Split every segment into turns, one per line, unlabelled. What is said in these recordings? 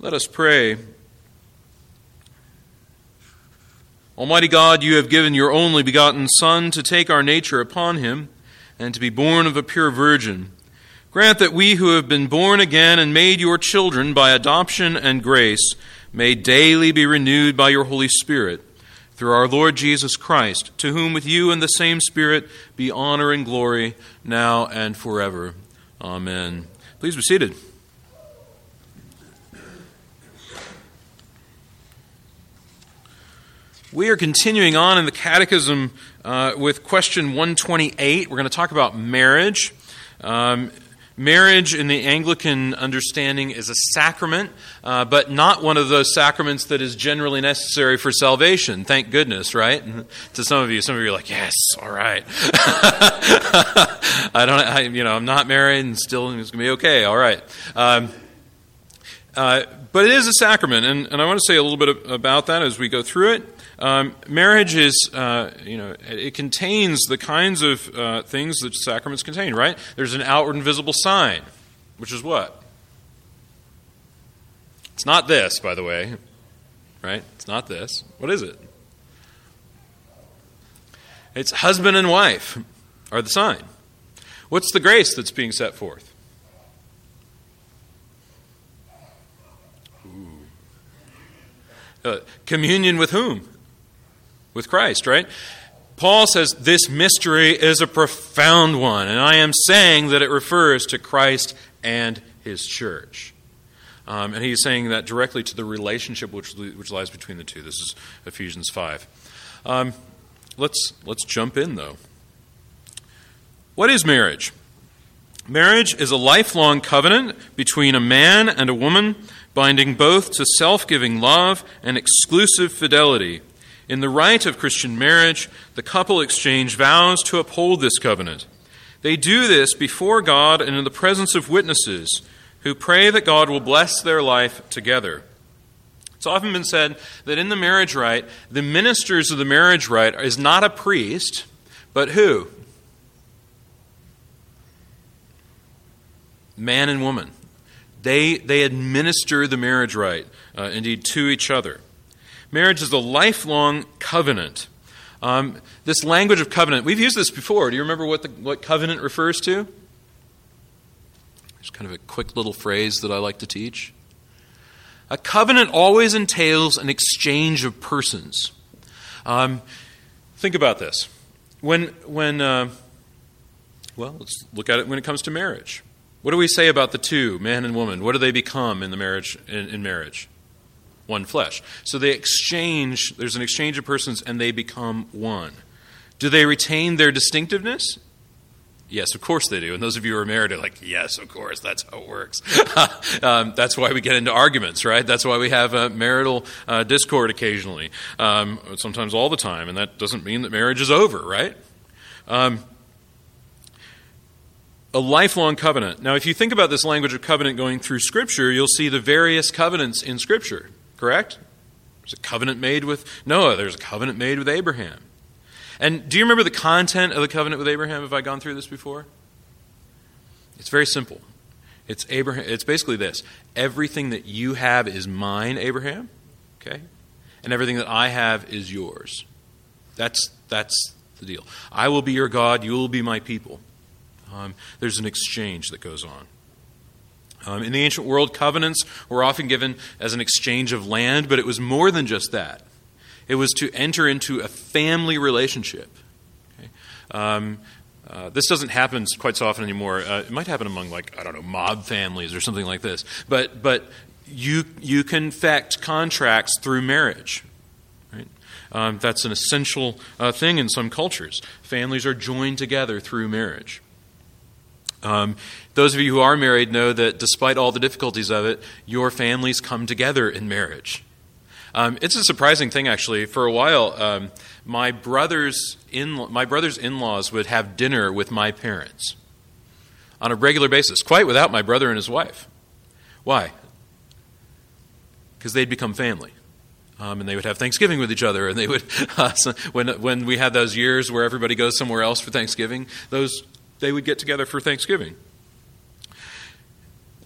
Let us pray. Almighty God, you have given your only begotten Son to take our nature upon him and to be born of a pure virgin. Grant that we who have been born again and made your children by adoption and grace may daily be renewed by your Holy Spirit through our Lord Jesus Christ, to whom with you and the same Spirit be honor and glory now and forever. Amen. Please be seated. We are continuing on in the Catechism uh, with question 128. We're going to talk about marriage. Um, marriage, in the Anglican understanding, is a sacrament, uh, but not one of those sacraments that is generally necessary for salvation. Thank goodness, right? to some of you, some of you are like, "Yes, all right." I don't, I, you know, I'm not married, and still it's going to be okay. All right. Um, uh, but it is a sacrament, and, and I want to say a little bit about that as we go through it. Um, marriage is, uh, you know, it contains the kinds of uh, things that sacraments contain, right? There's an outward and visible sign, which is what? It's not this, by the way, right? It's not this. What is it? It's husband and wife are the sign. What's the grace that's being set forth? Uh, communion with whom? With Christ, right? Paul says this mystery is a profound one, and I am saying that it refers to Christ and his church. Um, and he's saying that directly to the relationship which, which lies between the two. This is Ephesians 5. Um, let's, let's jump in, though. What is marriage? Marriage is a lifelong covenant between a man and a woman, binding both to self giving love and exclusive fidelity in the rite of Christian marriage, the couple exchange vows to uphold this covenant. They do this before God and in the presence of witnesses who pray that God will bless their life together. It's often been said that in the marriage rite, the ministers of the marriage rite is not a priest, but who? Man and woman. They, they administer the marriage rite, uh, indeed, to each other. Marriage is a lifelong covenant. Um, this language of covenant, we've used this before. Do you remember what, the, what covenant refers to? It's kind of a quick little phrase that I like to teach. A covenant always entails an exchange of persons. Um, think about this. When, when uh, well, let's look at it when it comes to marriage. What do we say about the two, man and woman? What do they become in the marriage? In, in marriage, one flesh. So they exchange, there's an exchange of persons, and they become one. Do they retain their distinctiveness? Yes, of course they do. And those of you who are married are like, yes, of course, that's how it works. um, that's why we get into arguments, right? That's why we have uh, marital uh, discord occasionally, um, sometimes all the time. And that doesn't mean that marriage is over, right? Um, a lifelong covenant. Now, if you think about this language of covenant going through Scripture, you'll see the various covenants in Scripture. Correct? There's a covenant made with Noah, there's a covenant made with Abraham. And do you remember the content of the covenant with Abraham? Have I gone through this before? It's very simple. It's Abraham it's basically this. Everything that you have is mine, Abraham. Okay? And everything that I have is yours. That's that's the deal. I will be your God, you will be my people. Um, there's an exchange that goes on. Um, in the ancient world, covenants were often given as an exchange of land, but it was more than just that. It was to enter into a family relationship. Okay? Um, uh, this doesn't happen quite so often anymore. Uh, it might happen among, like, I don't know, mob families or something like this. But, but you, you can effect contracts through marriage. Um, that's an essential uh, thing in some cultures. Families are joined together through marriage. Um, those of you who are married know that despite all the difficulties of it, your families come together in marriage. Um, it's a surprising thing, actually. For a while, um, my brothers in my brothers in-laws would have dinner with my parents on a regular basis, quite without my brother and his wife. Why? Because they'd become family. Um, and they would have Thanksgiving with each other. And they would, uh, so when when we had those years where everybody goes somewhere else for Thanksgiving, those they would get together for Thanksgiving.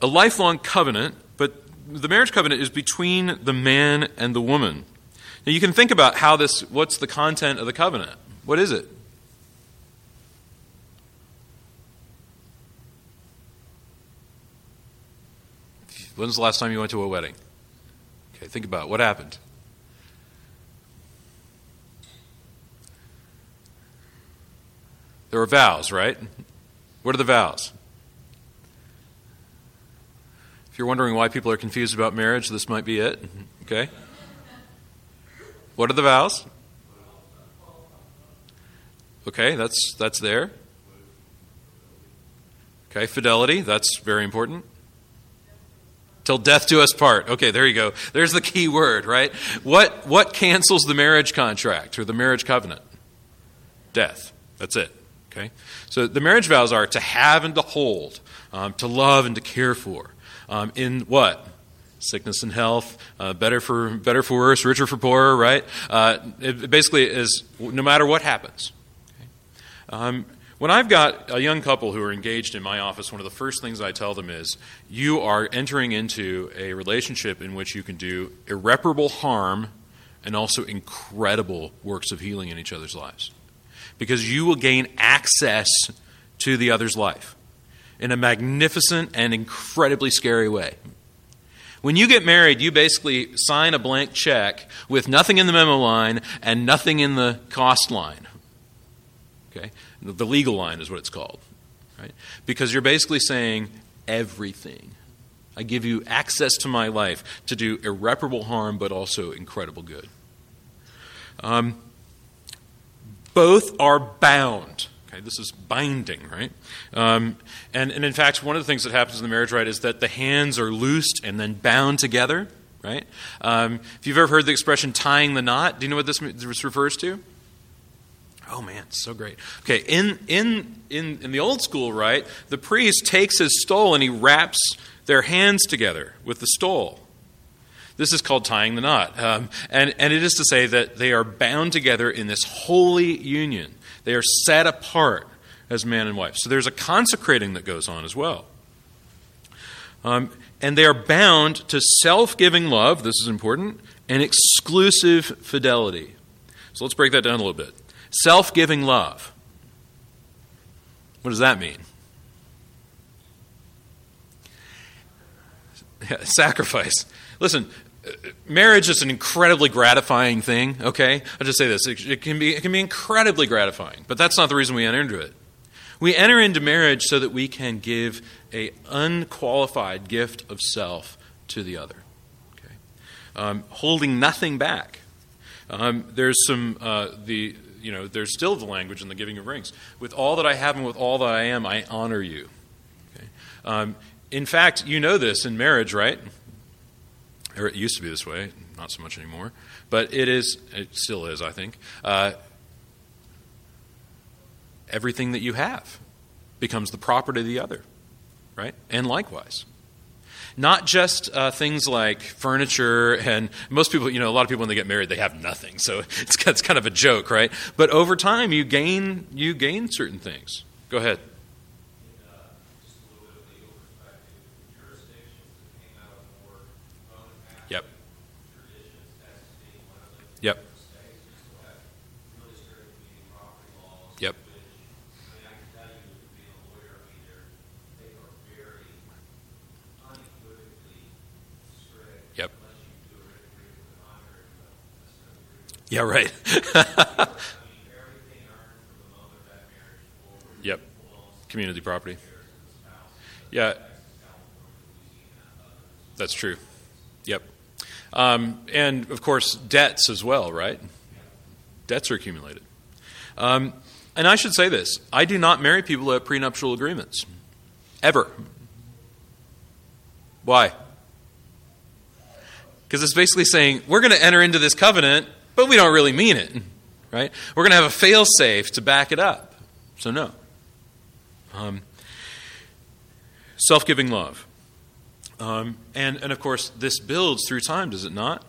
A lifelong covenant, but the marriage covenant is between the man and the woman. Now you can think about how this, what's the content of the covenant? What is it? When's the last time you went to a wedding? Okay, think about it. what happened. There are vows, right? What are the vows? If you're wondering why people are confused about marriage, this might be it. Okay? What are the vows? Okay, that's that's there. Okay, fidelity, that's very important. Till death do us part. Okay, there you go. There's the key word, right? What what cancels the marriage contract or the marriage covenant? Death. That's it. Okay? So the marriage vows are to have and to hold, um, to love and to care for. Um, in what? Sickness and health, uh, better for better for worse, richer for poorer, right? Uh, it basically is no matter what happens. Okay? Um, when I've got a young couple who are engaged in my office, one of the first things I tell them is you are entering into a relationship in which you can do irreparable harm and also incredible works of healing in each other's lives because you will gain access to the other's life in a magnificent and incredibly scary way. When you get married, you basically sign a blank check with nothing in the memo line and nothing in the cost line. Okay? The legal line is what it's called. Right? Because you're basically saying everything. I give you access to my life to do irreparable harm, but also incredible good. Um, both are bound. Okay, this is binding, right? Um, and, and in fact, one of the things that happens in the marriage rite is that the hands are loosed and then bound together, right? Um, if you've ever heard the expression tying the knot, do you know what this, refers to? Oh man, so great. Okay, in, in, in, in the old school rite, the priest takes his stole and he wraps their hands together with the stole. This is called tying the knot. Um, and, and it is to say that they are bound together in this holy union. They are set apart as man and wife. So there's a consecrating that goes on as well. Um, and they are bound to self giving love, this is important, and exclusive fidelity. So let's break that down a little bit. Self giving love. What does that mean? sacrifice. Listen, marriage is an incredibly gratifying thing, okay? I'll just say this. It, can be, it can be incredibly gratifying, but that's not the reason we enter into it. We enter into marriage so that we can give a unqualified gift of self to the other, okay? Um, holding nothing back. Um, there's some, uh, the, you know, there's still the language in the giving of rings. With all that I have and with all that I am, I honor you. Okay? Um, in fact, you know this in marriage, right? or it used to be this way, not so much anymore, but it is, it still is, I think. Uh, everything that you have becomes the property of the other, right? And likewise. Not just uh, things like furniture, and most people, you know, a lot of people when they get married, they have nothing. So it's, it's kind of a joke, right? But over time, you gain, you gain certain things. Go ahead. Yeah, right. yep. Community property. Yeah. That's true. Yep. Um, and of course, debts as well, right? Debts are accumulated. Um, and I should say this I do not marry people who have prenuptial agreements. Ever. Why? Because it's basically saying we're going to enter into this covenant, but we don't really mean it, right? We're going to have a fail safe to back it up. So, no. Um, Self giving love. Um, and, and of course, this builds through time, does it not?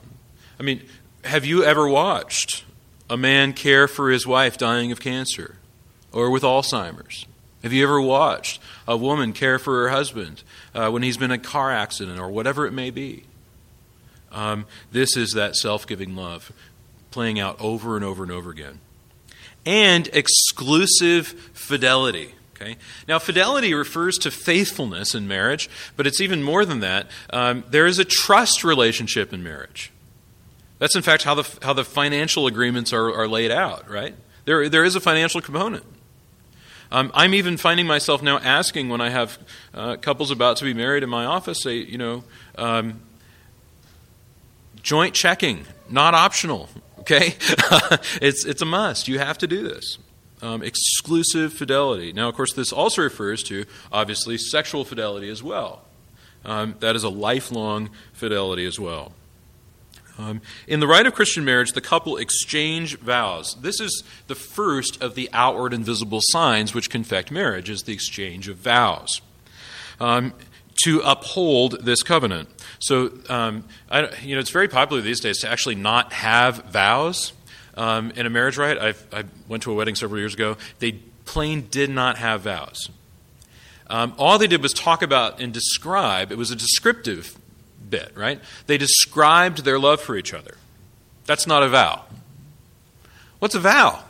I mean, have you ever watched a man care for his wife dying of cancer or with Alzheimer's? Have you ever watched a woman care for her husband uh, when he's been in a car accident or whatever it may be? Um, this is that self giving love playing out over and over and over again. And exclusive fidelity. Okay? Now, fidelity refers to faithfulness in marriage, but it's even more than that. Um, there is a trust relationship in marriage. That's, in fact, how the, how the financial agreements are, are laid out, right? There, there is a financial component. Um, I'm even finding myself now asking when I have uh, couples about to be married in my office, say, you know, um, joint checking, not optional, okay? it's, it's a must. You have to do this um, exclusive fidelity. Now, of course, this also refers to, obviously, sexual fidelity as well. Um, that is a lifelong fidelity as well. Um, in the rite of Christian marriage, the couple exchange vows. This is the first of the outward and visible signs which confect marriage, is the exchange of vows. Um, to uphold this covenant. So, um, I, you know, it's very popular these days to actually not have vows. Um, in a marriage rite, i went to a wedding several years ago. They plain did not have vows. Um, all they did was talk about and describe. It was a descriptive bit, right? They described their love for each other. That's not a vow. What's a vow?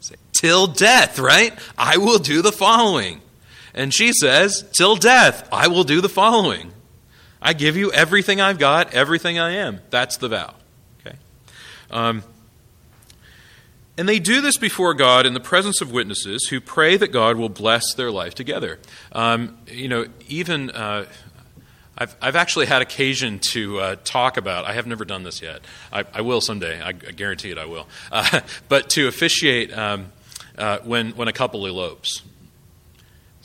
Say, till death, right? I will do the following. And she says, till death, I will do the following. I give you everything I've got, everything I am. That's the vow. Um, and they do this before God in the presence of witnesses who pray that God will bless their life together. Um, you know, even uh, I've, I've actually had occasion to uh, talk about, I have never done this yet. I, I will someday, I, I, guarantee it I will. Uh, but to officiate um, uh, when, when a couple elopes.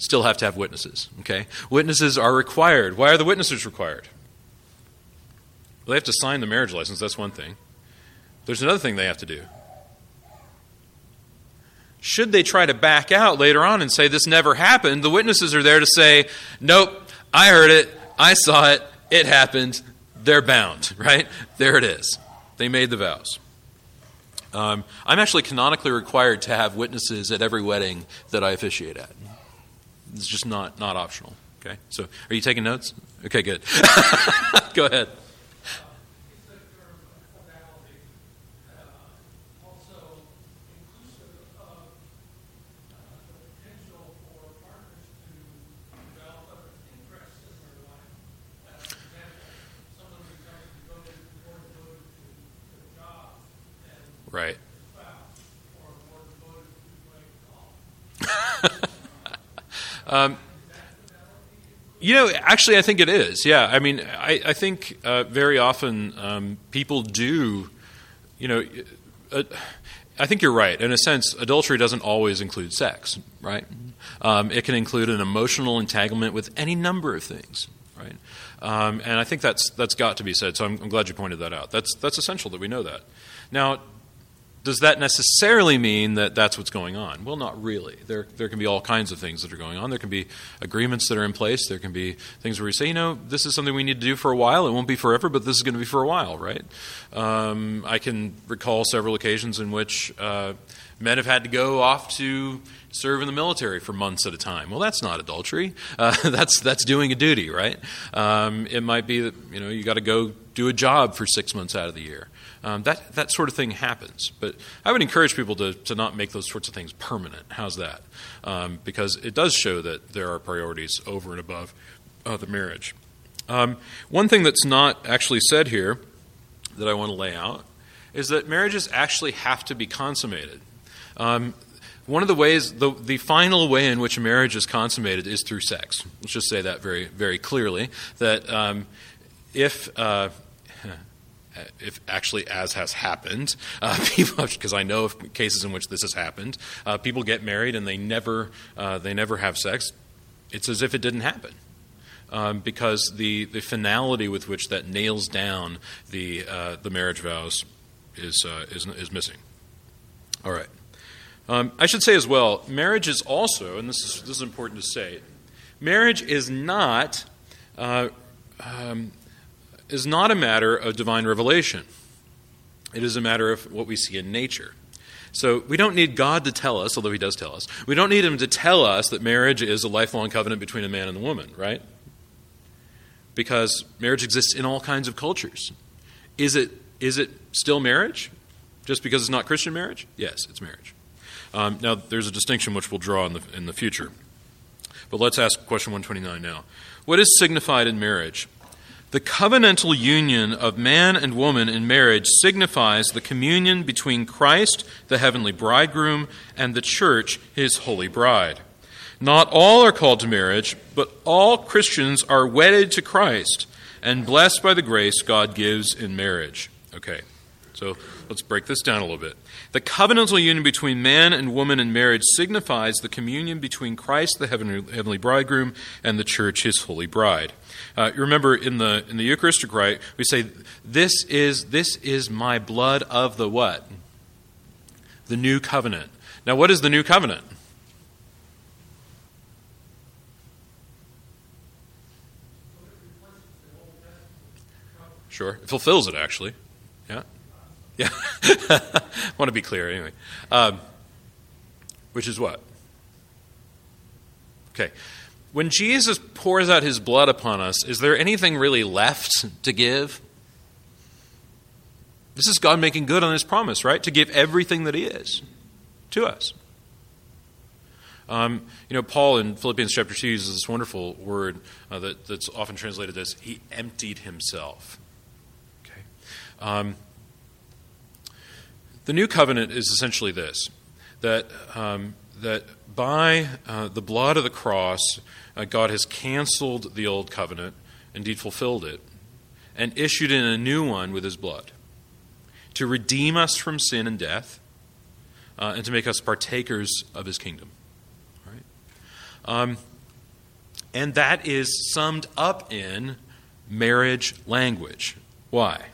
Still have to have witnesses, okay? Witnesses are required. Why are the witnesses required? Well, they have to sign the marriage license, that's one thing. There's another thing they have to do. Should they try to back out later on and say this never happened, the witnesses are there to say, nope, I heard it, I saw it, it happened, they're bound, right? There it is. They made the vows. Um, I'm actually canonically required to have witnesses at every wedding that I officiate at. It's just not, not optional. Okay? So, are you taking notes? Okay, good. Go ahead. Right. Um, you know, actually, I think it is. Yeah, I mean, I, I think uh, very often um, people do, you know, uh, I think you're right. In a sense, adultery doesn't always include sex, right? Um, it can include an emotional entanglement with any number of things, right? Um, and I think that's that's got to be said. So I'm, I'm glad you pointed that out. That's that's essential that we know that. Now, does that necessarily mean that that's what's going on? Well, not really. There, there can be all kinds of things that are going on. There can be agreements that are in place. There can be things where we say, you know, this is something we need to do for a while. It won't be forever, but this is going to be for a while, right? Um, I can recall several occasions in which uh, men have had to go off to serve in the military for months at a time. Well, that's not adultery. Uh, that's that's doing a duty, right? Um, it might be that you know you got to go do a job for six months out of the year. Um, that, that sort of thing happens. But I would encourage people to, to not make those sorts of things permanent. How's that? Um, because it does show that there are priorities over and above uh, the marriage. Um, one thing that's not actually said here that I want to lay out is that marriages actually have to be consummated. Um, one of the ways, the, the final way in which a marriage is consummated is through sex. Let's just say that very, very clearly. That um, if uh, if actually as has happened, uh, because I know of cases in which this has happened. Uh, people get married and they never uh, they never have sex. It's as if it didn't happen. Um, because the, the finality with which that nails down the uh, the marriage vows is, uh, is is missing. All right. Um, I should say as well, marriage is also, and this is this is important to say, marriage is not uh, um, is not a matter of divine revelation. It is a matter of what we see in nature. So we don't need God to tell us, although He does tell us. We don't need Him to tell us that marriage is a lifelong covenant between a man and a woman, right? because marriage exists in all kinds of cultures. Is it, is it still marriage? Just because it's not Christian marriage? Yes, it's marriage. Um, now, there's a distinction which we'll draw in the, in the future. But let's ask question 129 now. What is signified in marriage? The covenantal union of man and woman in marriage signifies the communion between Christ, the heavenly bridegroom, and the church, his holy bride. Not all are called to marriage, but all Christians are wedded to Christ and blessed by the grace God gives in marriage. Okay, so let's break this down a little bit. The covenantal union between man and woman in marriage signifies the communion between Christ, the heavenly, bridegroom, and the church, his holy bride. Uh, you remember in the in the Eucharistic rite, we say, "This is this is my blood of the what? The new covenant." Now, what is the new covenant? Sure, it fulfills it actually. Yeah. Yeah. I want to be clear anyway. Um, which is what? Okay. When Jesus pours out his blood upon us, is there anything really left to give? This is God making good on his promise, right? To give everything that he is to us. Um, you know, Paul in Philippians chapter 2 uses this wonderful word uh, that, that's often translated as he emptied himself. Okay. Um, the new covenant is essentially this that, um, that by uh, the blood of the cross, uh, God has canceled the old covenant, indeed fulfilled it, and issued in a new one with his blood to redeem us from sin and death uh, and to make us partakers of his kingdom. Right? Um, and that is summed up in marriage language. Why?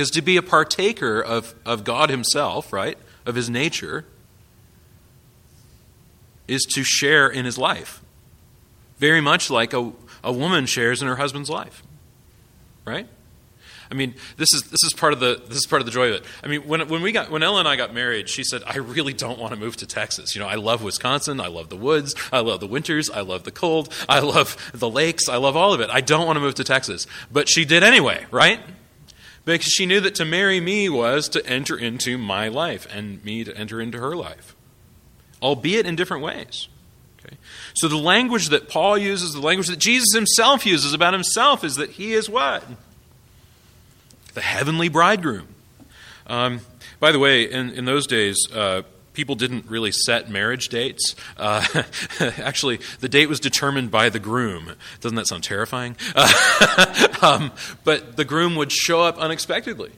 Because to be a partaker of, of God Himself, right, of His nature, is to share in His life. Very much like a, a woman shares in her husband's life. Right? I mean, this is this is part of the this is part of the joy of it. I mean, when when we got when Ella and I got married, she said, "I really don't want to move to Texas. You know, I love Wisconsin. I love the woods. I love the winters. I love the cold. I love the lakes. I love all of it. I don't want to move to Texas." But she did anyway, right? Because she knew that to marry me was to enter into my life and me to enter into her life, albeit in different ways. Okay? So the language that Paul uses, the language that Jesus himself uses about himself, is that he is what? The heavenly bridegroom. Um, by the way, in, in those days, uh, people didn't really set marriage dates. Uh, actually, the date was determined by the groom. Doesn't that sound terrifying? um, but the groom would show up unexpectedly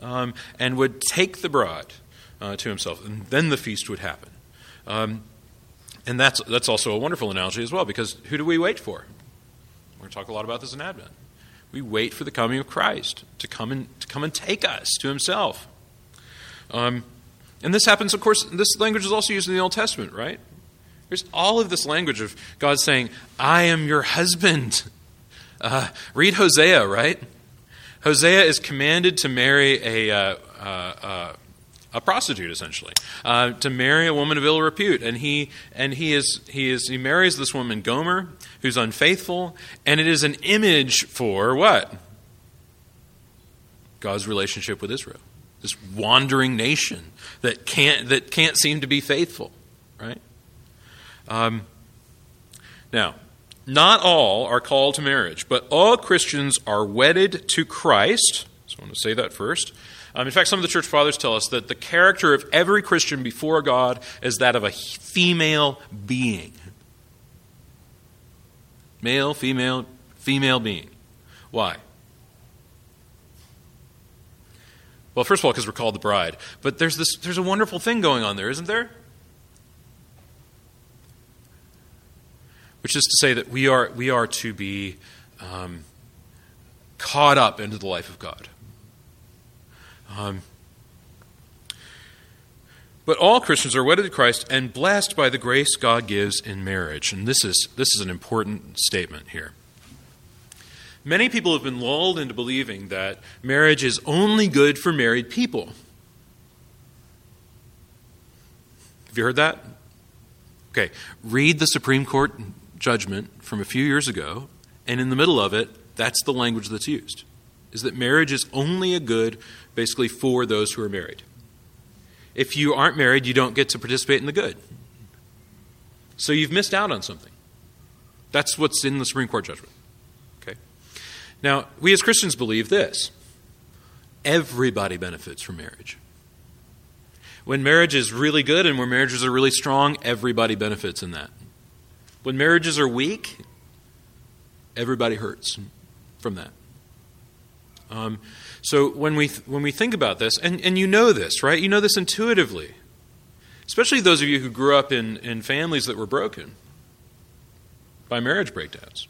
um, and would take the bride uh, to himself, and then the feast would happen. Um, and that's, that's also a wonderful analogy as well, because who do we wait for? We're going to talk a lot about this in Advent. We wait for the coming of Christ to come and, to come and take us to himself. Um, and this happens, of course, this language is also used in the Old Testament, right? There's all of this language of God saying, I am your husband. Uh, read Hosea, right? Hosea is commanded to marry a, uh, uh, uh a prostitute, essentially, uh, to marry a woman of ill repute. And, he, and he, is, he, is, he marries this woman, Gomer, who's unfaithful. And it is an image for what? God's relationship with Israel this wandering nation that can't, that can't seem to be faithful, right? Um, now, not all are called to marriage, but all Christians are wedded to Christ. So I want to say that first. Um, in fact, some of the church fathers tell us that the character of every Christian before God is that of a female being. Male, female, female being. Why? Well, first of all, because we're called the bride. But there's, this, there's a wonderful thing going on there, isn't there? Which is to say that we are, we are to be um, caught up into the life of God. Um, but all Christians are wedded to Christ and blessed by the grace God gives in marriage. And this is, this is an important statement here. Many people have been lulled into believing that marriage is only good for married people. Have you heard that? Okay, read the Supreme Court judgment from a few years ago, and in the middle of it, that's the language that's used. Is that marriage is only a good basically for those who are married. If you aren't married, you don't get to participate in the good. So you've missed out on something. That's what's in the Supreme Court judgment. Now, we as Christians believe this everybody benefits from marriage. When marriage is really good and when marriages are really strong, everybody benefits in that. When marriages are weak, everybody hurts from that. Um, so when we th- when we think about this, and, and you know this, right? You know this intuitively, especially those of you who grew up in, in families that were broken by marriage breakdowns.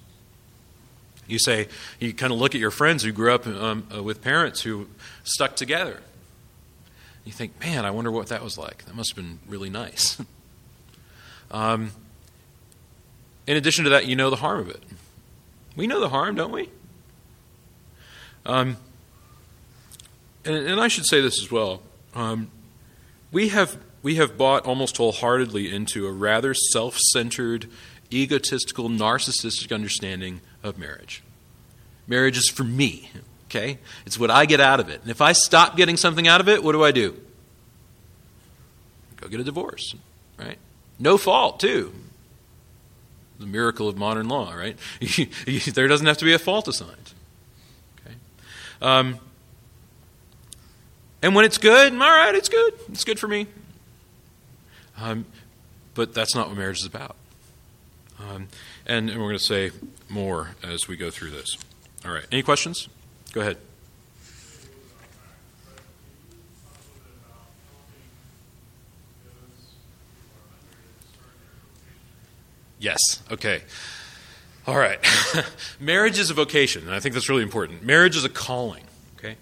You say you kind of look at your friends who grew up um, uh, with parents who stuck together. You think, man, I wonder what that was like. That must have been really nice. um, in addition to that, you know the harm of it. We know the harm, don't we? Um, and, and, I should say this as well. Um, we have we have bought almost wholeheartedly into a rather self-centered, egotistical, narcissistic understanding of marriage. Marriage is for me. Okay, it's what I get out of it. And if I stop getting something out of it, what do I do? Go get a divorce, right? No fault, too. The miracle of modern law, right? there doesn't have to be a fault assigned. Okay. Um, and when it's good, all right, it's good. It's good for me. Um, but that's not what marriage is about. Um, and, and we're going to say more as we go through this. All right. Any questions? Go ahead. Yes. Okay. All right. Marriage is a vocation, and I think that's really important. Marriage is a calling. Okay.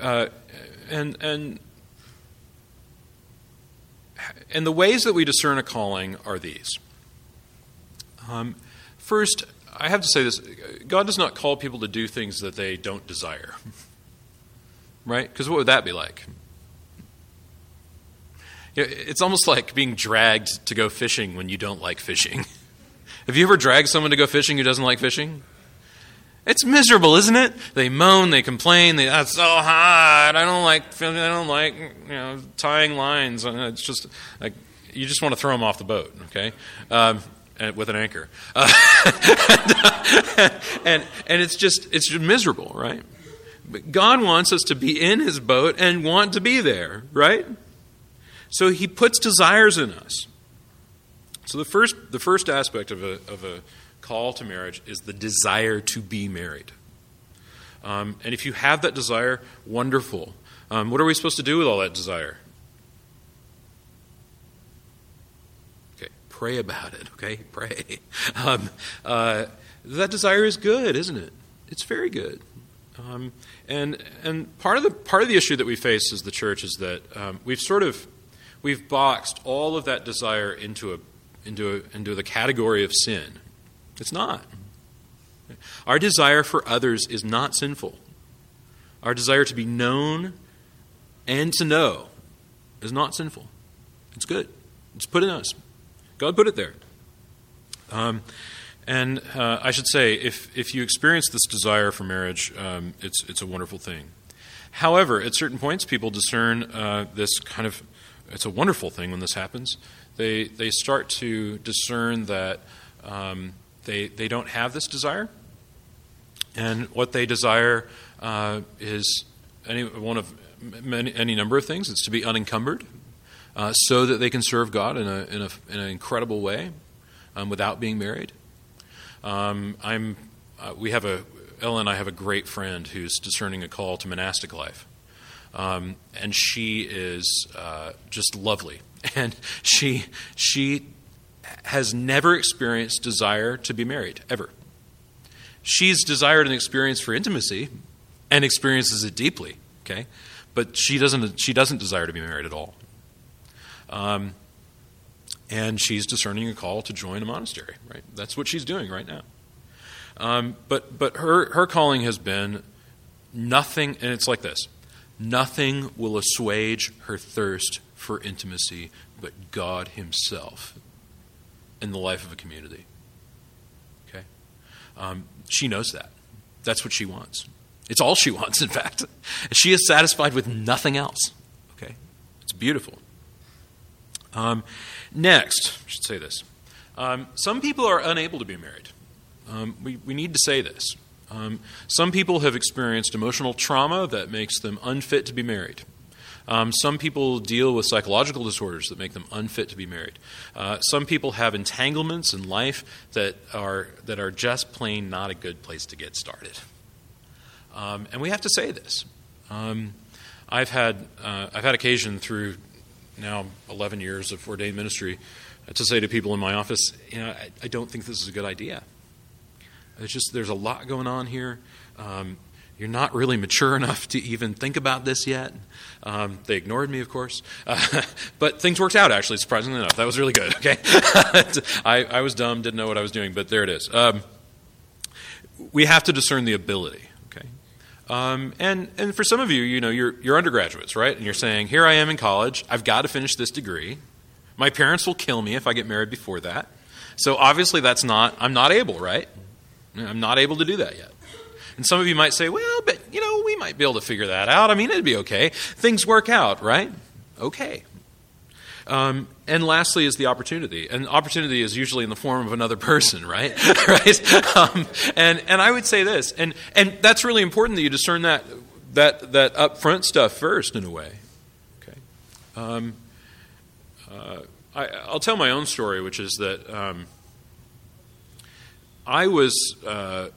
Uh, and and and the ways that we discern a calling are these. Um, first, I have to say this God does not call people to do things that they don't desire. right? Because what would that be like? It's almost like being dragged to go fishing when you don't like fishing. Have you ever dragged someone to go fishing who doesn't like fishing? It's miserable, isn't it? They moan, they complain. They, it's so hot. I don't like. I don't like you know tying lines. It's just like you just want to throw them off the boat. Okay. Um, with an anchor, uh, and and it's just it's just miserable, right? But God wants us to be in His boat and want to be there, right? So He puts desires in us. So the first the first aspect of a of a call to marriage is the desire to be married. Um, and if you have that desire, wonderful. Um, what are we supposed to do with all that desire? Pray about it, okay? Pray. Um, uh, that desire is good, isn't it? It's very good. Um, and and part of the part of the issue that we face as the church is that um, we've sort of we've boxed all of that desire into a into a, into the category of sin. It's not. Our desire for others is not sinful. Our desire to be known and to know is not sinful. It's good. It's put in us. God put it there. Um, and uh, I should say, if, if you experience this desire for marriage, um, it's, it's a wonderful thing. However, at certain points, people discern uh, this kind of, it's a wonderful thing when this happens. They, they start to discern that um, they, they don't have this desire. And what they desire uh, is any one of many, any number of things. It's to be unencumbered, uh, so that they can serve God in, a, in, a, in an incredible way um, without being married. Um, I'm, uh, we have a, Ellen and I have a great friend who's discerning a call to monastic life. Um, and she is uh, just lovely. And she, she has never experienced desire to be married, ever. She's desired an experience for intimacy and experiences it deeply, okay? But she doesn't, she doesn't desire to be married at all. Um, and she's discerning a call to join a monastery, right? That's what she's doing right now. Um, but but her, her calling has been nothing, and it's like this nothing will assuage her thirst for intimacy but God Himself in the life of a community. Um, she knows that. That's what she wants. It's all she wants, in fact. She is satisfied with nothing else. Okay? It's beautiful. Um, next, I should say this. Um, some people are unable to be married. Um, we, we need to say this. Um, some people have experienced emotional trauma that makes them unfit to be married. Um, some people deal with psychological disorders that make them unfit to be married. Uh, some people have entanglements in life that are, that are just plain not a good place to get started. Um, and we have to say this. I've, had, uh, I've had occasion through now 11 years of ordained ministry to say to people in my office, you know, I, I don't think this is a good idea. It's just there's a lot going on here. Um, you're not really mature enough to even think about this yet. Um, they ignored me, of course, uh, but things worked out actually. Surprisingly enough, that was really good. Okay, I, I, was dumb, didn't know what I was doing, but there it is. Um, we have to discern the ability. Um, and and for some of you, you know, you're you're undergraduates, right? And you're saying, here I am in college. I've got to finish this degree. My parents will kill me if I get married before that. So obviously, that's not. I'm not able, right? I'm not able to do that yet. And some of you might say, well, but, you know, we might be able to figure that out. I mean, it'd be okay. Things work out, right? Okay. Um, and lastly is the opportunity. And opportunity is usually in the form of another person, right? right? Um, and, and I would say this, and, and that's really important that you discern that, that, that upfront stuff first, in a way. Okay. Um, uh, I, will tell my own story, which is that um, I was uh,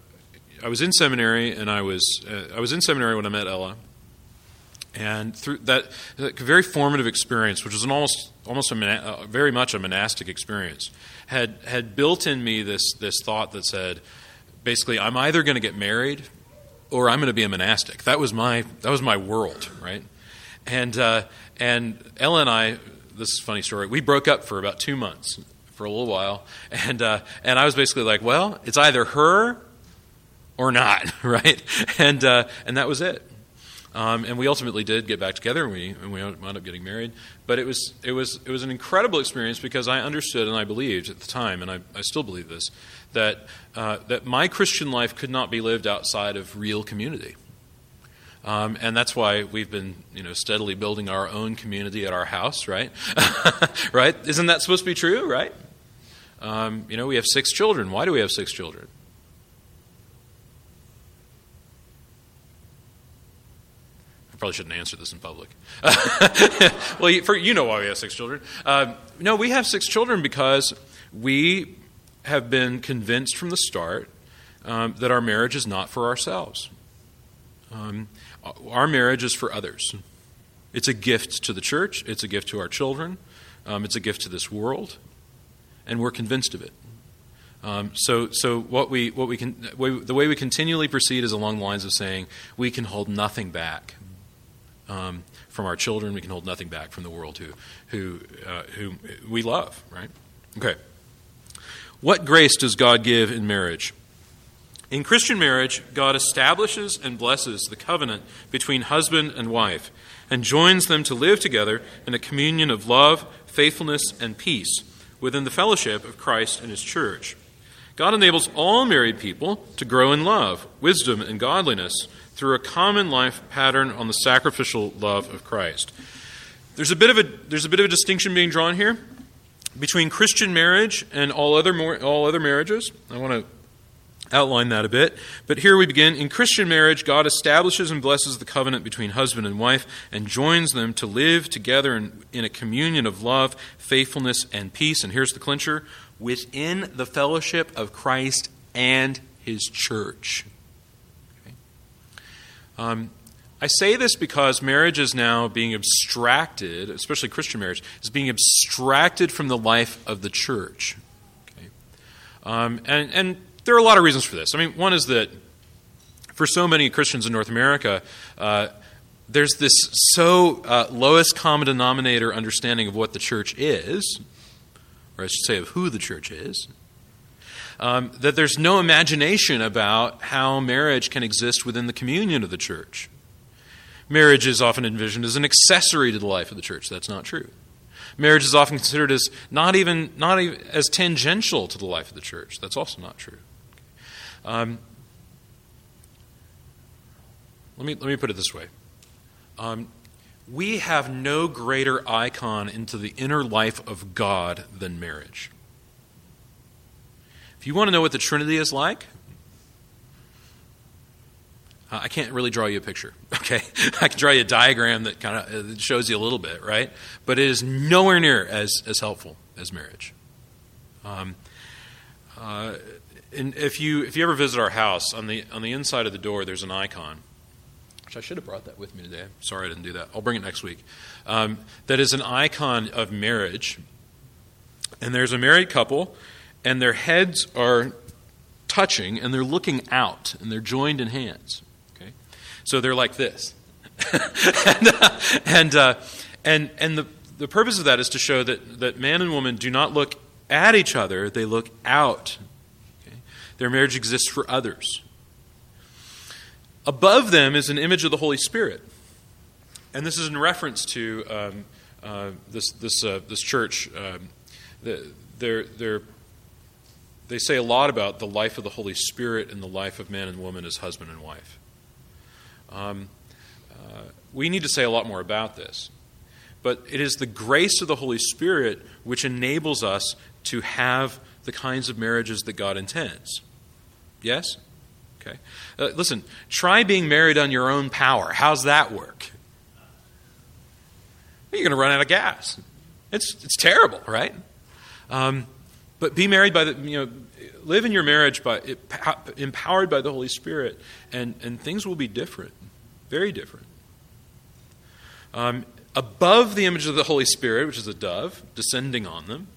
I was in seminary, and I was uh, I was in seminary when I met Ella, and through that, that very formative experience, which was an almost almost a uh, very much a monastic experience, had had built in me this this thought that said, basically, I'm either going to get married or I'm going to be a monastic. That was my that was my world, right? And uh, and Ella and I, this is a funny story. We broke up for about two months, for a little while, and uh, and I was basically like, well, it's either her or not, right? And uh, and that was it. Um, and we ultimately did get back together, and we and we wound up getting married. But it was it was it was an incredible experience because I understood and I believed at the time, and I, I still believe this, that uh, that my Christian life could not be lived outside of real community. Um, and that's why we've been, you know, steadily building our own community at our house, right? right? Isn't that supposed to be true, right? Um, you know, we have six children. Why do we have six children? I probably shouldn't answer this in public. well, you, for, you know why we have six children. Um, no, we have six children because we have been convinced from the start um, that our marriage is not for ourselves. Um, our marriage is for others. It's a gift to the church, it's a gift to our children, um, it's a gift to this world, and we're convinced of it. Um, so, so what we, what we can, the way we continually proceed is along the lines of saying we can hold nothing back um, from our children. We can hold nothing back from the world who, who, uh, who we love. Right? Okay. What grace does God give in marriage? In Christian marriage, God establishes and blesses the covenant between husband and wife and joins them to live together in a communion of love, faithfulness, and peace within the fellowship of Christ and His church. God enables all married people to grow in love, wisdom, and godliness through a common life pattern on the sacrificial love of Christ. There's a bit of a, there's a, bit of a distinction being drawn here between Christian marriage and all other, all other marriages. I want to outline that a bit. But here we begin. In Christian marriage, God establishes and blesses the covenant between husband and wife and joins them to live together in, in a communion of love, faithfulness, and peace. And here's the clincher within the fellowship of Christ and his church. Um, I say this because marriage is now being abstracted, especially Christian marriage, is being abstracted from the life of the church. Okay. Um, and, and there are a lot of reasons for this. I mean, one is that for so many Christians in North America, uh, there's this so uh, lowest common denominator understanding of what the church is, or I should say of who the church is, um, that there's no imagination about how marriage can exist within the communion of the church. Marriage is often envisioned as an accessory to the life of the church. That's not true. Marriage is often considered as not even, not even as tangential to the life of the church. That's also not true. Um, let me let me put it this way. Um, we have no greater icon into the inner life of God than marriage. If you want to know what the Trinity is like, uh, I can't really draw you a picture, okay? I can draw you a diagram that kind of uh, shows you a little bit, right? But it is nowhere near as, as helpful as marriage. Um, uh, and if you if you ever visit our house, on the on the inside of the door, there's an icon which I should have brought that with me today. Sorry I didn't do that. I'll bring it next week. Um, that is an icon of marriage. And there's a married couple, and their heads are touching, and they're looking out, and they're joined in hands. Okay, so they're like this, and uh, and, uh, and and the the purpose of that is to show that that man and woman do not look at each other; they look out. Okay? Their marriage exists for others. Above them is an image of the Holy Spirit. And this is in reference to um, uh, this, this, uh, this church. Um, they're, they're, they say a lot about the life of the Holy Spirit and the life of man and woman as husband and wife. Um, uh, we need to say a lot more about this. But it is the grace of the Holy Spirit which enables us to have the kinds of marriages that God intends. Yes? Okay? Uh, listen, try being married on your own power. How's that work? You're going to run out of gas. It's, it's terrible, right? Um, but be married by the, you know, live in your marriage by, empowered by the Holy Spirit, and, and things will be different, very different. Um, above the image of the Holy Spirit, which is a dove descending on them,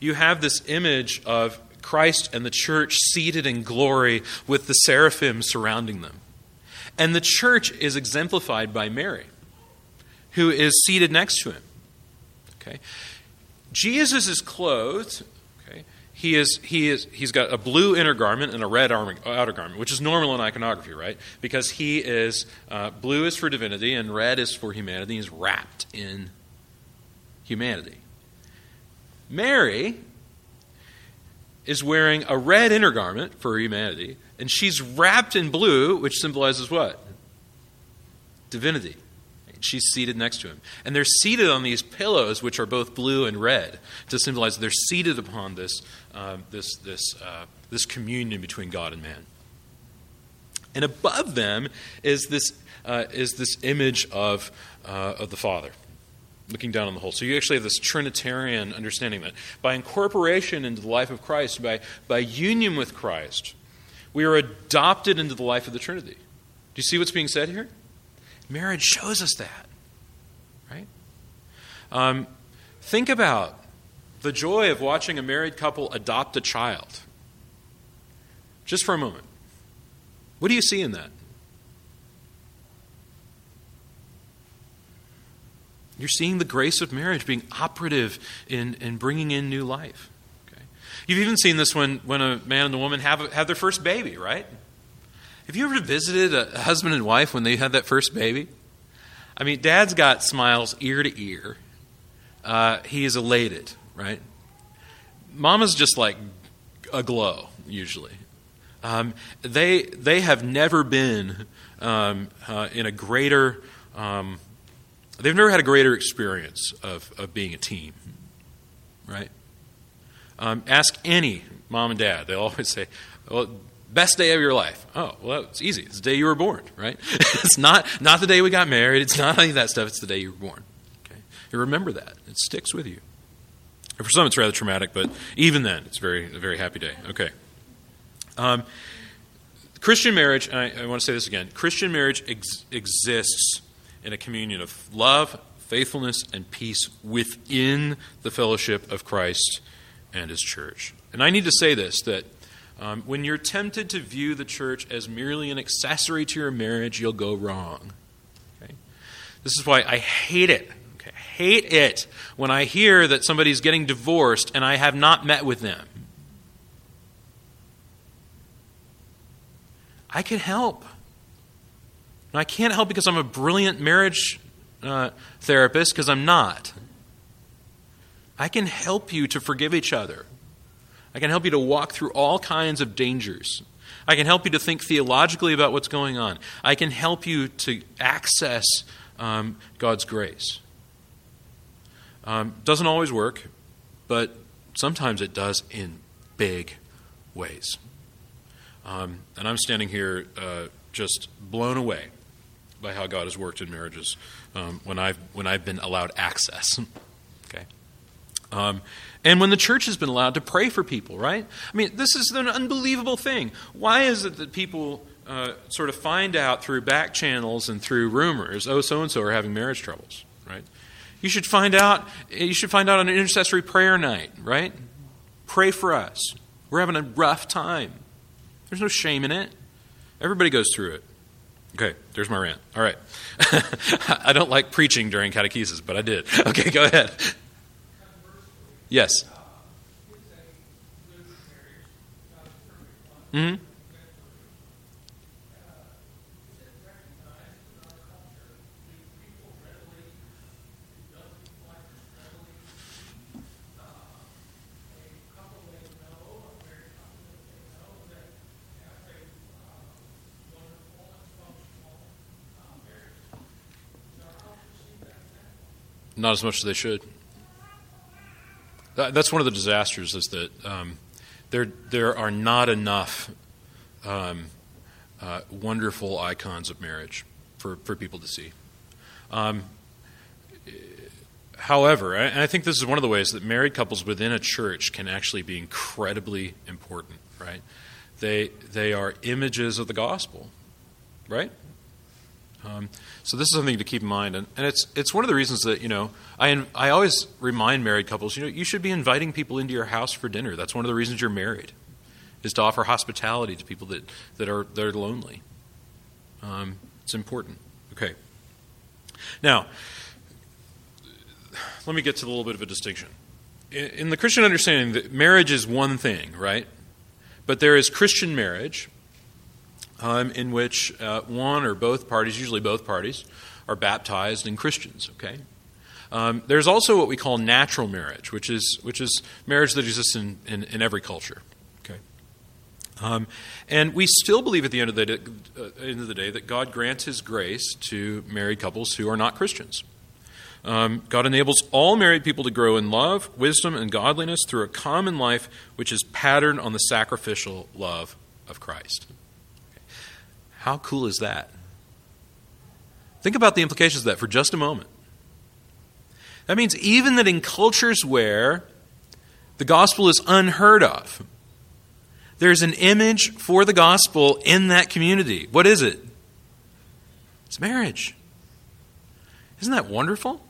you have this image of Christ and the church seated in glory with the seraphim surrounding them. And the church is exemplified by Mary, who is seated next to him. Okay? Jesus is clothed. He is, he is, he's got a blue inner garment and a red outer garment, which is normal in iconography, right? Because he is, uh, blue is for divinity and red is for humanity. He's wrapped in humanity. Mary is wearing a red inner garment for humanity, and she's wrapped in blue, which symbolizes what? Divinity. She's seated next to him. And they're seated on these pillows, which are both blue and red, to symbolize they're seated upon this, uh, this, this, uh, this communion between God and man. And above them is this, uh, is this image of, uh, of the Father looking down on the whole. So you actually have this Trinitarian understanding that by incorporation into the life of Christ, by, by union with Christ, we are adopted into the life of the Trinity. Do you see what's being said here? Marriage shows us that, right? Um, think about the joy of watching a married couple adopt a child. Just for a moment. What do you see in that? You're seeing the grace of marriage being operative in, in bringing in new life. Okay? You've even seen this when, when a man and a woman have, have their first baby, right? Have you ever visited a husband and wife when they had that first baby? I mean, dad's got smiles ear to ear. Uh, he is elated, right? Mama's just like a glow, usually. Um, they, they have never been um, uh, in a greater um, they've never had a greater experience of, of being a team, right? Um, ask any mom and dad. They'll always say, well, best day of your life. Oh, well, it's easy. It's the day you were born, right? it's not, not the day we got married. It's not any of that stuff. It's the day you were born. Okay? You remember that. It sticks with you. And for some, it's rather traumatic, but even then, it's very, a very happy day. Okay. Um, Christian marriage, I, I, want to say this again Christian marriage ex- exists in a communion of love, faithfulness, and peace within the fellowship of Christ and His church. And I need to say this that um, when you're tempted to view the church as merely an accessory to your marriage, you'll go wrong. Okay? This is why I hate it. Okay? Hate it when I hear that somebody's getting divorced and I have not met with them. I can help. And I can't help because I'm a brilliant marriage uh, therapist, because I'm not. I can help you to forgive each other. I can help you to walk through all kinds of dangers. I can help you to think theologically about what's going on. I can help you to access um, God's grace. Um, doesn't always work, but sometimes it does in big ways. Um, and I'm standing here uh, just blown away by how God has worked in marriages um, when I've when I've been allowed access. okay. Um, and when the church has been allowed to pray for people, right? I mean, this is an unbelievable thing. Why is it that people uh, sort of find out through back channels and through rumors, oh, so and so are having marriage troubles, right? You should find out. You should find out on an intercessory prayer night, right? Pray for us. We're having a rough time. There's no shame in it. Everybody goes through it. Okay, there's my rant. All right. I don't like preaching during catechesis, but I did. Okay, go ahead. Yes. hmm Not as much as they should. That's one of the disasters is that um, there, there are not enough um, uh, wonderful icons of marriage for, for people to see. Um, however, and I think this is one of the ways that married couples within a church can actually be incredibly important, right? They, they are images of the gospel, right? Um, so this is something to keep in mind, and, and it's it's one of the reasons that you know I I always remind married couples you know you should be inviting people into your house for dinner. That's one of the reasons you're married, is to offer hospitality to people that that are that are lonely. Um, it's important. Okay. Now, let me get to a little bit of a distinction. In, in the Christian understanding, that marriage is one thing, right? But there is Christian marriage, um, in which uh, one or both parties, usually both parties, are baptized in Christians. Okay. Um, there's also what we call natural marriage, which is which is marriage that exists in, in, in every culture. Okay. Um, and we still believe at the end of the, day, uh, end of the day that God grants His grace to married couples who are not Christians. Um, God enables all married people to grow in love, wisdom, and godliness through a common life which is patterned on the sacrificial love of Christ. How cool is that? Think about the implications of that for just a moment. That means even that in cultures where the gospel is unheard of, there's an image for the gospel in that community. What is it? It's marriage. Isn't that wonderful?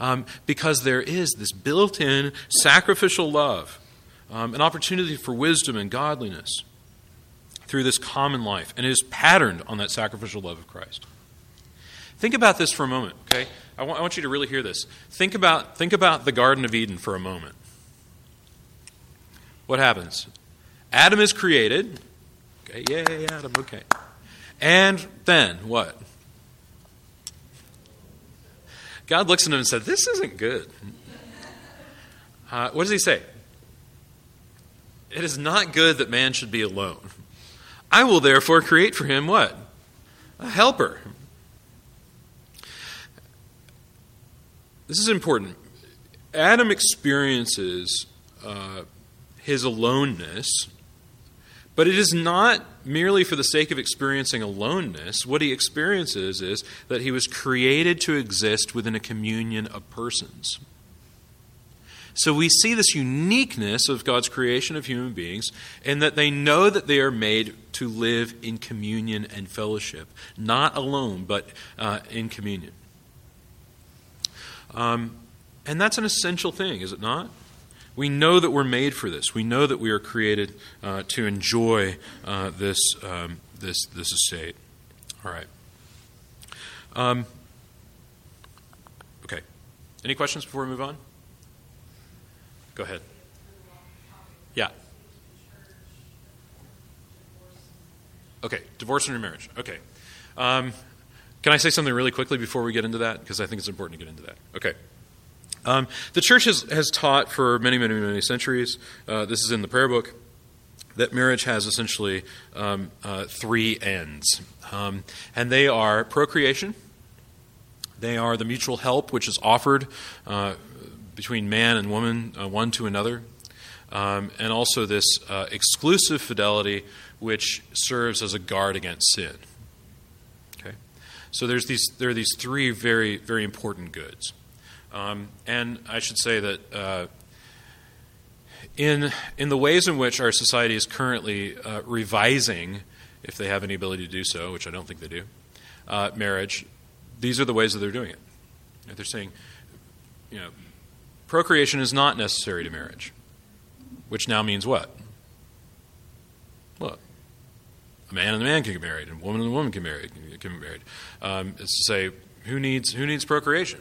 Um, because there is this built in sacrificial love, um, an opportunity for wisdom and godliness through this common life, and it is patterned on that sacrificial love of Christ. Think about this for a moment, okay? I want, I want you to really hear this. Think about, think about the Garden of Eden for a moment. What happens? Adam is created. Okay, yay, Adam, okay. And then what? God looks at him and said, This isn't good. Uh, what does he say? It is not good that man should be alone. I will therefore create for him what? A helper. This is important. Adam experiences uh, his aloneness, but it is not merely for the sake of experiencing aloneness. What he experiences is that he was created to exist within a communion of persons. So we see this uniqueness of God's creation of human beings in that they know that they are made to live in communion and fellowship, not alone, but uh, in communion. Um, and that's an essential thing, is it not? We know that we're made for this. We know that we are created uh, to enjoy uh, this, um, this, this estate. All right. Um, okay. Any questions before we move on? Go ahead. Yeah. Okay, divorce and remarriage. Okay. Um, can I say something really quickly before we get into that? Because I think it's important to get into that. Okay. Um, the church has, has taught for many, many, many centuries, uh, this is in the prayer book, that marriage has essentially um, uh, three ends. Um, and they are procreation, they are the mutual help which is offered uh, between man and woman, uh, one to another, um, and also this uh, exclusive fidelity which serves as a guard against sin. Okay? So there's these, there are these three very, very important goods. Um, and I should say that uh, in, in the ways in which our society is currently uh, revising, if they have any ability to do so, which I don't think they do, uh, marriage, these are the ways that they're doing it. They're saying, you know, procreation is not necessary to marriage, which now means what? Look, A man and a man can get married, and a woman and a woman can, marry, can be married. Um, it's to say, who needs, who needs procreation?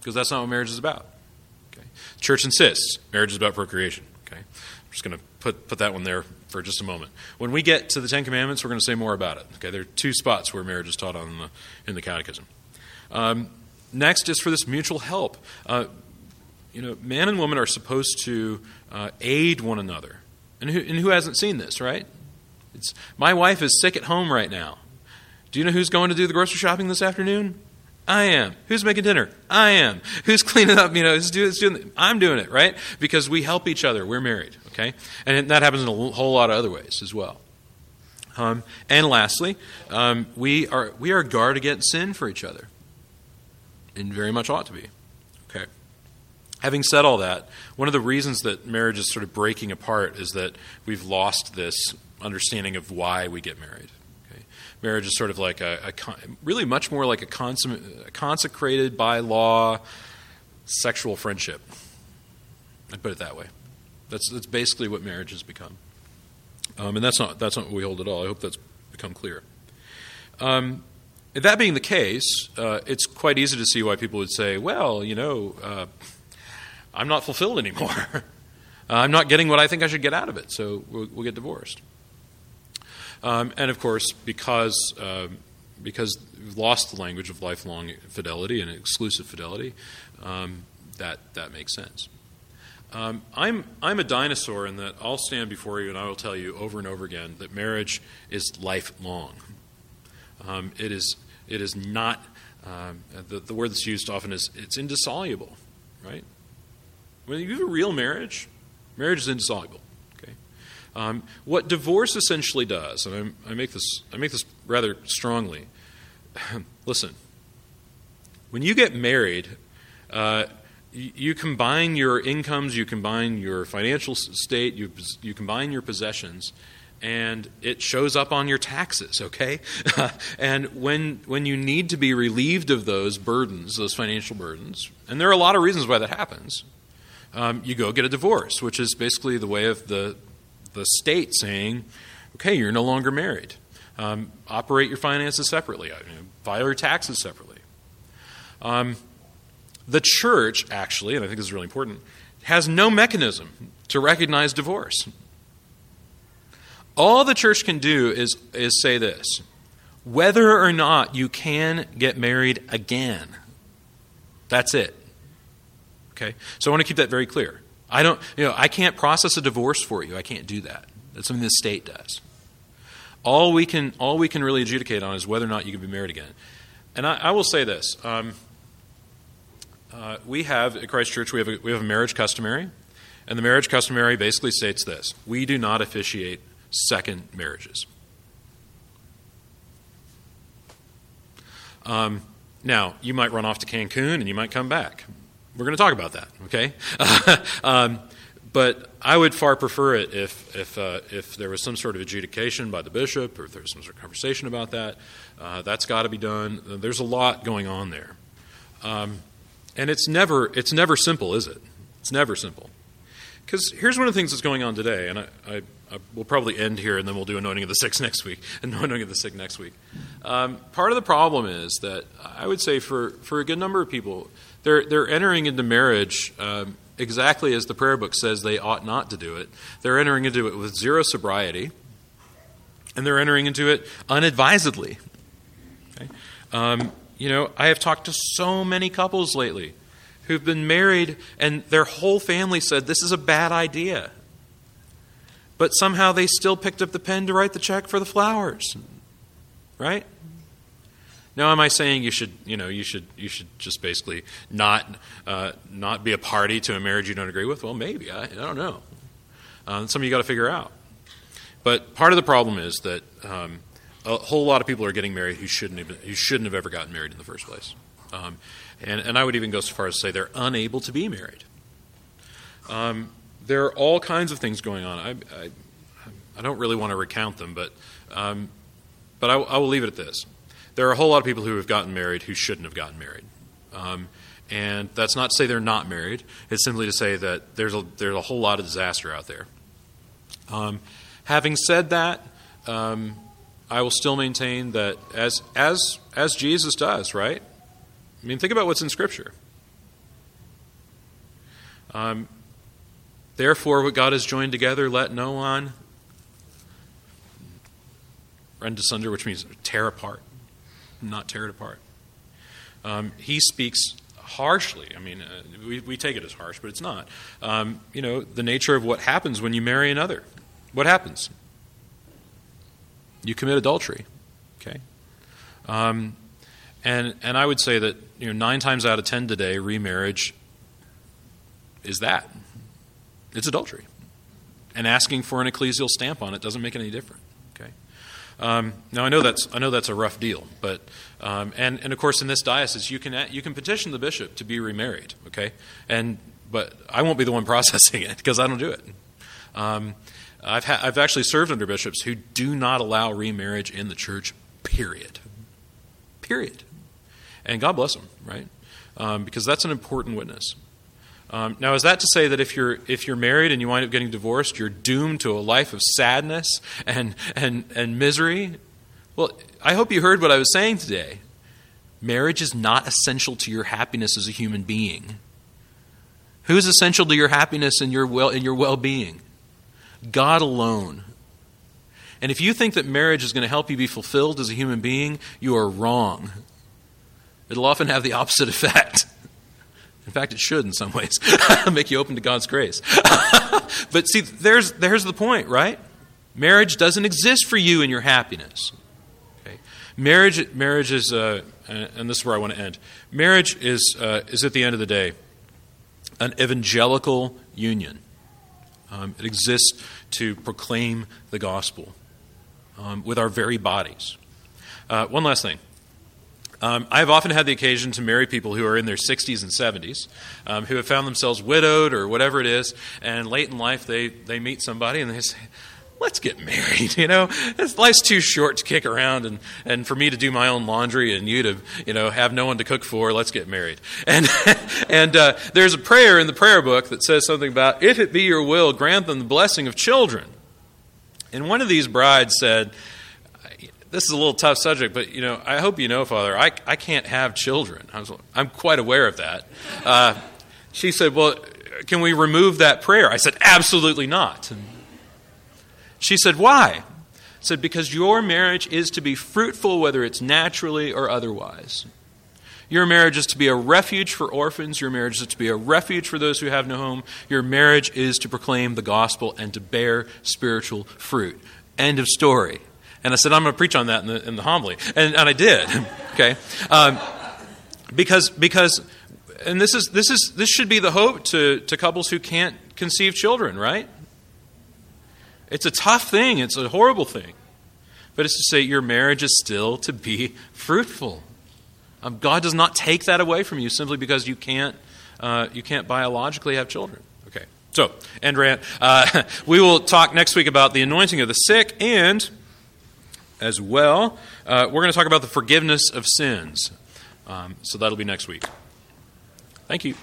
Because that's not what marriage is about. Okay? Church insists marriage is about procreation. Okay? I'm just going to put, put that one there for just a moment. When we get to the Ten Commandments, we're going to say more about it. Okay? There are two spots where marriage is taught on the, in the Catechism. Um, next is for this mutual help. Uh, you know, man and woman are supposed to uh, aid one another. And who, and who hasn't seen this, right? It's, my wife is sick at home right now. Do you know who's going to do the grocery shopping this afternoon? I am. Who's making dinner? I am. Who's cleaning up? You know, who's doing, who's doing I'm doing it, right? Because we help each other. We're married, okay? And that happens in a whole lot of other ways as well. Um, and lastly, um, we are we are guard against sin for each other and very much ought to be. Having said all that, one of the reasons that marriage is sort of breaking apart is that we've lost this understanding of why we get married. Okay. Marriage is sort of like a, a really much more like a, a consecrated by law sexual friendship. I put it that way. That's, that's basically what marriage has become. Um, and that's not, that's not what we hold at all. I hope that's become clear. Um, that being the case, uh, it's quite easy to see why people would say, well, you know, uh, I'm not fulfilled anymore. I'm not getting what I think I should get out of it, so we'll, we'll get divorced. Um, and of course, because, uh, because we've lost the language of lifelong fidelity and exclusive fidelity, um, that, that makes sense. Um, I'm, I'm a dinosaur in that I'll stand before you and I will tell you over and over again that marriage is lifelong. Um, it is it is not um, the the word that's used often is it's indissoluble, right? When you have a real marriage, marriage is indissoluble. Okay, um, what divorce essentially does, and I'm, i make this I make this rather strongly. Listen, when you get married. Uh, you combine your incomes, you combine your financial state, you, you combine your possessions, and it shows up on your taxes, okay? and when, when you need to be relieved of those burdens, those financial burdens, and there are a lot of reasons why that happens, um, you go get a divorce, which is basically the way of the, the state saying, okay, you're no longer married. Um, operate your finances separately, I mean, file your taxes separately. Um, the church, actually, and I think this is really important, has no mechanism to recognize divorce. All the church can do is, is say this whether or not you can get married again. That's it. Okay? So I want to keep that very clear. I don't, you know, I can't process a divorce for you. I can't do that. That's something the state does. All we can, all we can really adjudicate on is whether or not you can be married again. And I, I will say this: um, uh, we have at Christ Church we have a, we have a marriage customary, and the marriage customary basically states this: we do not officiate second marriages. Um, now, you might run off to Cancun and you might come back. We're going to talk about that, okay? um, but I would far prefer it if, if, uh, if there was some sort of adjudication by the bishop or if there was some sort of conversation about that. Uh, that's got to be done. There's a lot going on there. Um, and it's never, it's never simple, is it? It's never simple. Because here's one of the things that's going on today, and I, I uh, we'll probably end here and then we'll do anointing of the sick next week, anointing of the sick next week. Um, part of the problem is that I would say for, for a good number of people, they're, they're entering into marriage um, exactly as the prayer book says they ought not to do it. They're entering into it with zero sobriety, and they're entering into it unadvisedly. Okay? Um, you know, I have talked to so many couples lately who've been married and their whole family said this is a bad idea. But somehow they still picked up the pen to write the check for the flowers. Right? Now, am I saying you should, you know, you should, you should just basically not, uh, not be a party to a marriage you don't agree with? Well, maybe. I, I don't know. Uh, something you got to figure out. But part of the problem is that um, a whole lot of people are getting married who shouldn't have, who shouldn't have ever gotten married in the first place. Um, and, and I would even go so far as to say they're unable to be married. Um, there are all kinds of things going on. I, I, I don't really want to recount them, but, um, but I, I, will leave it at this. There are a whole lot of people who have gotten married who shouldn't have gotten married. Um, and that's not to say they're not married, it's simply to say that there's a, there's a whole lot of disaster out there. Um, having said that, um, I will still maintain that as, as, as Jesus does, right? I mean, think about what's in Scripture. Um, Therefore, what God has joined together, let no one rend asunder, which means tear apart, not tear it apart. Um, he speaks harshly. I mean, uh, we, we take it as harsh, but it's not. Um, you know, the nature of what happens when you marry another. What happens? You commit adultery. Okay? Um, and, and I would say that you know, nine times out of ten today, remarriage is that. It's adultery. And asking for an ecclesial stamp on it doesn't make any different. Um, now I know that's I know that's a rough deal, but um, and and of course in this diocese you can you can petition the bishop to be remarried. Okay, and but I won't be the one processing it because I don't do it. Um, I've ha- I've actually served under bishops who do not allow remarriage in the church. Period. Period. And God bless them, right? Um, because that's an important witness. Um, now, is that to say that if you're if you're married and you wind up getting divorced, you're doomed to a life of sadness and and and misery? Well, I hope you heard what I was saying today. Marriage is not essential to your happiness as a human being. Who is essential to your happiness and your well and your well-being? God alone. And if you think that marriage is going to help you be fulfilled as a human being, you are wrong. It'll often have the opposite effect. In fact, it should in some ways make you open to God's grace. but see, there's, there's the point, right? Marriage doesn't exist for you and your happiness. Okay? Marriage, marriage is, uh, and this is where I want to end. Marriage is, uh, is at the end of the day an evangelical union. Um, it exists to proclaim the gospel um, with our very bodies. Uh, one last thing. Um, I've often had the occasion to marry people who are in their 60s and 70s, um, who have found themselves widowed or whatever it is, and late in life they, they meet somebody and they say, let's get married. You know, life's too short to kick around and, and for me to do my own laundry and you to, you know, have no one to cook for. Let's get married. And, and uh, there's a prayer in the prayer book that says something about, if it be your will, grant them the blessing of children. And one of these brides said, this is a little tough subject, but you know, I hope you know, Father, I, I can't have children. I am quite aware of that. Uh, she said, Well, can we remove that prayer? I said, Absolutely not. She said, Why? I said, Because your marriage is to be fruitful, whether it's naturally or otherwise. Your marriage is to be a refuge for orphans. Your marriage is to be a refuge for those who have no home. Your marriage is to proclaim the gospel and to bear spiritual fruit. End of story. And I said, I'm going to preach on that in the, in the homily. And, and I did. okay? Um, because, because, and this is, this is, this should be the hope to, to couples who can't conceive children, right? It's a tough thing. It's a horrible thing. But it's to say your marriage is still to be fruitful. Um, God does not take that away from you simply because you can't, uh, you can't biologically have children. Okay, so, end rant. Uh, we will talk next week about the anointing of the sick and as well. Uh, we're going to talk about the forgiveness of sins. Um, so that'll be next week. Thank you.